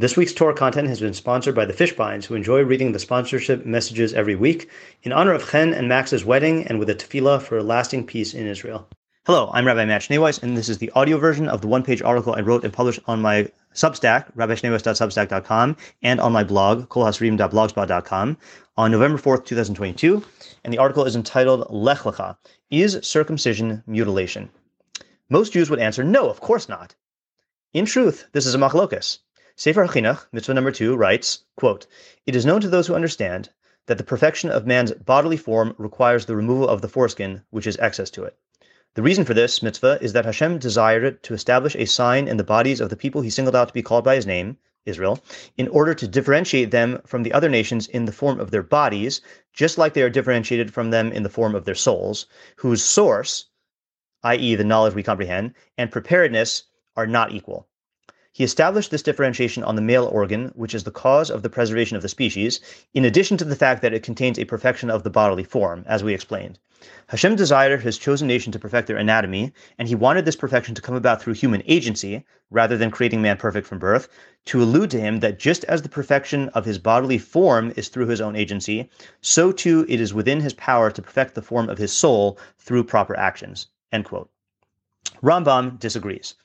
This week's Torah content has been sponsored by the Fishbines, who enjoy reading the sponsorship messages every week in honor of Chen and Max's wedding and with a tefillah for lasting peace in Israel. Hello, I'm Rabbi Matt Schneeweiss, and this is the audio version of the one-page article I wrote and published on my Substack, rabbischneeweiss.substack.com, and on my blog, kolhasrim.blogspot.com, on November 4th, 2022. And the article is entitled Lech Lecha, Is Circumcision Mutilation? Most Jews would answer, no, of course not. In truth, this is a machlokas. Sefer HaChinuch, mitzvah number two, writes, quote, It is known to those who understand that the perfection of man's bodily form requires the removal of the foreskin, which is excess to it. The reason for this mitzvah is that Hashem desired it to establish a sign in the bodies of the people he singled out to be called by his name, Israel, in order to differentiate them from the other nations in the form of their bodies, just like they are differentiated from them in the form of their souls, whose source, i.e., the knowledge we comprehend, and preparedness are not equal. He established this differentiation on the male organ, which is the cause of the preservation of the species, in addition to the fact that it contains a perfection of the bodily form, as we explained. Hashem desired his chosen nation to perfect their anatomy, and he wanted this perfection to come about through human agency, rather than creating man perfect from birth, to allude to him that just as the perfection of his bodily form is through his own agency, so too it is within his power to perfect the form of his soul through proper actions. End quote. Rambam disagrees.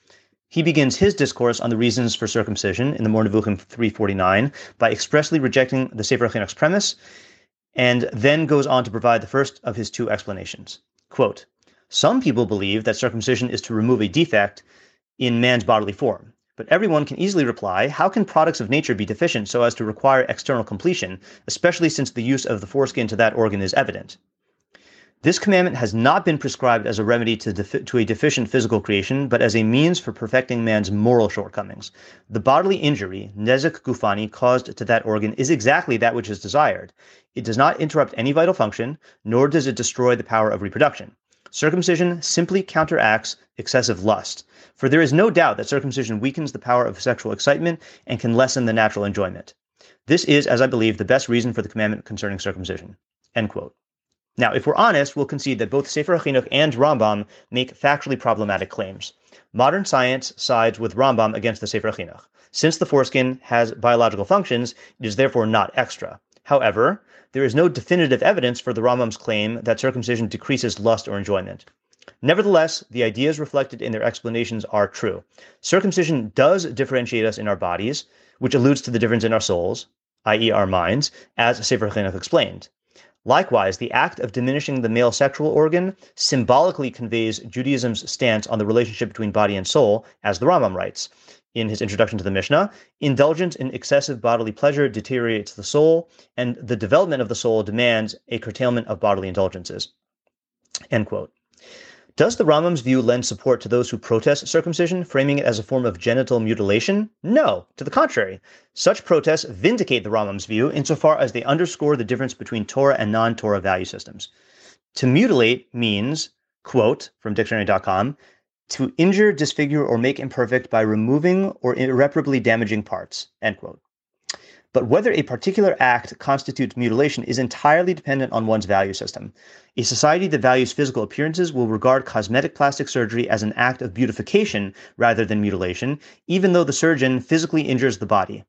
He begins his discourse on the reasons for circumcision in the Moreh 349 by expressly rejecting the Sefer Chinuch's premise, and then goes on to provide the first of his two explanations. Quote, Some people believe that circumcision is to remove a defect in man's bodily form. But everyone can easily reply, how can products of nature be deficient so as to require external completion, especially since the use of the foreskin to that organ is evident? This commandment has not been prescribed as a remedy to, defi- to a deficient physical creation, but as a means for perfecting man's moral shortcomings. The bodily injury, nezek gufani, caused to that organ is exactly that which is desired. It does not interrupt any vital function, nor does it destroy the power of reproduction. Circumcision simply counteracts excessive lust, for there is no doubt that circumcision weakens the power of sexual excitement and can lessen the natural enjoyment. This is, as I believe, the best reason for the commandment concerning circumcision. End quote. Now, if we're honest, we'll concede that both Sefer HaChinuch and Rambam make factually problematic claims. Modern science sides with Rambam against the Sefer HaChinuch. Since the foreskin has biological functions, it is therefore not extra. However, there is no definitive evidence for the Rambam's claim that circumcision decreases lust or enjoyment. Nevertheless, the ideas reflected in their explanations are true. Circumcision does differentiate us in our bodies, which alludes to the difference in our souls, i.e., our minds, as Sefer Chinuch explained. Likewise, the act of diminishing the male sexual organ symbolically conveys Judaism's stance on the relationship between body and soul, as the Rambam writes in his introduction to the Mishnah. Indulgence in excessive bodily pleasure deteriorates the soul, and the development of the soul demands a curtailment of bodily indulgences. End quote. Does the Rambam's view lend support to those who protest circumcision, framing it as a form of genital mutilation? No, to the contrary. Such protests vindicate the Rambam's view insofar as they underscore the difference between Torah and non Torah value systems. To mutilate means, quote from dictionary.com, to injure, disfigure, or make imperfect by removing or irreparably damaging parts, end quote. But whether a particular act constitutes mutilation is entirely dependent on one's value system. A society that values physical appearances will regard cosmetic plastic surgery as an act of beautification rather than mutilation, even though the surgeon physically injures the body.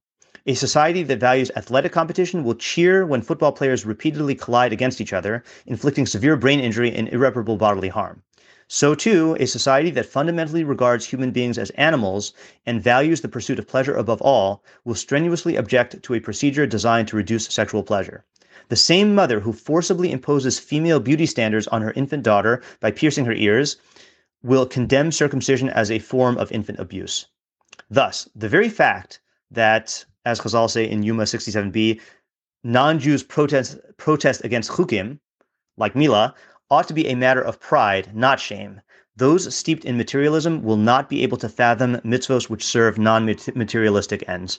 A society that values athletic competition will cheer when football players repeatedly collide against each other, inflicting severe brain injury and irreparable bodily harm. So, too, a society that fundamentally regards human beings as animals and values the pursuit of pleasure above all will strenuously object to a procedure designed to reduce sexual pleasure. The same mother who forcibly imposes female beauty standards on her infant daughter by piercing her ears will condemn circumcision as a form of infant abuse. Thus, the very fact that, as Chazal say in Yuma 67b, non-Jews protest, protest against chukim, like Mila, ought to be a matter of pride, not shame. Those steeped in materialism will not be able to fathom mitzvos which serve non materialistic ends.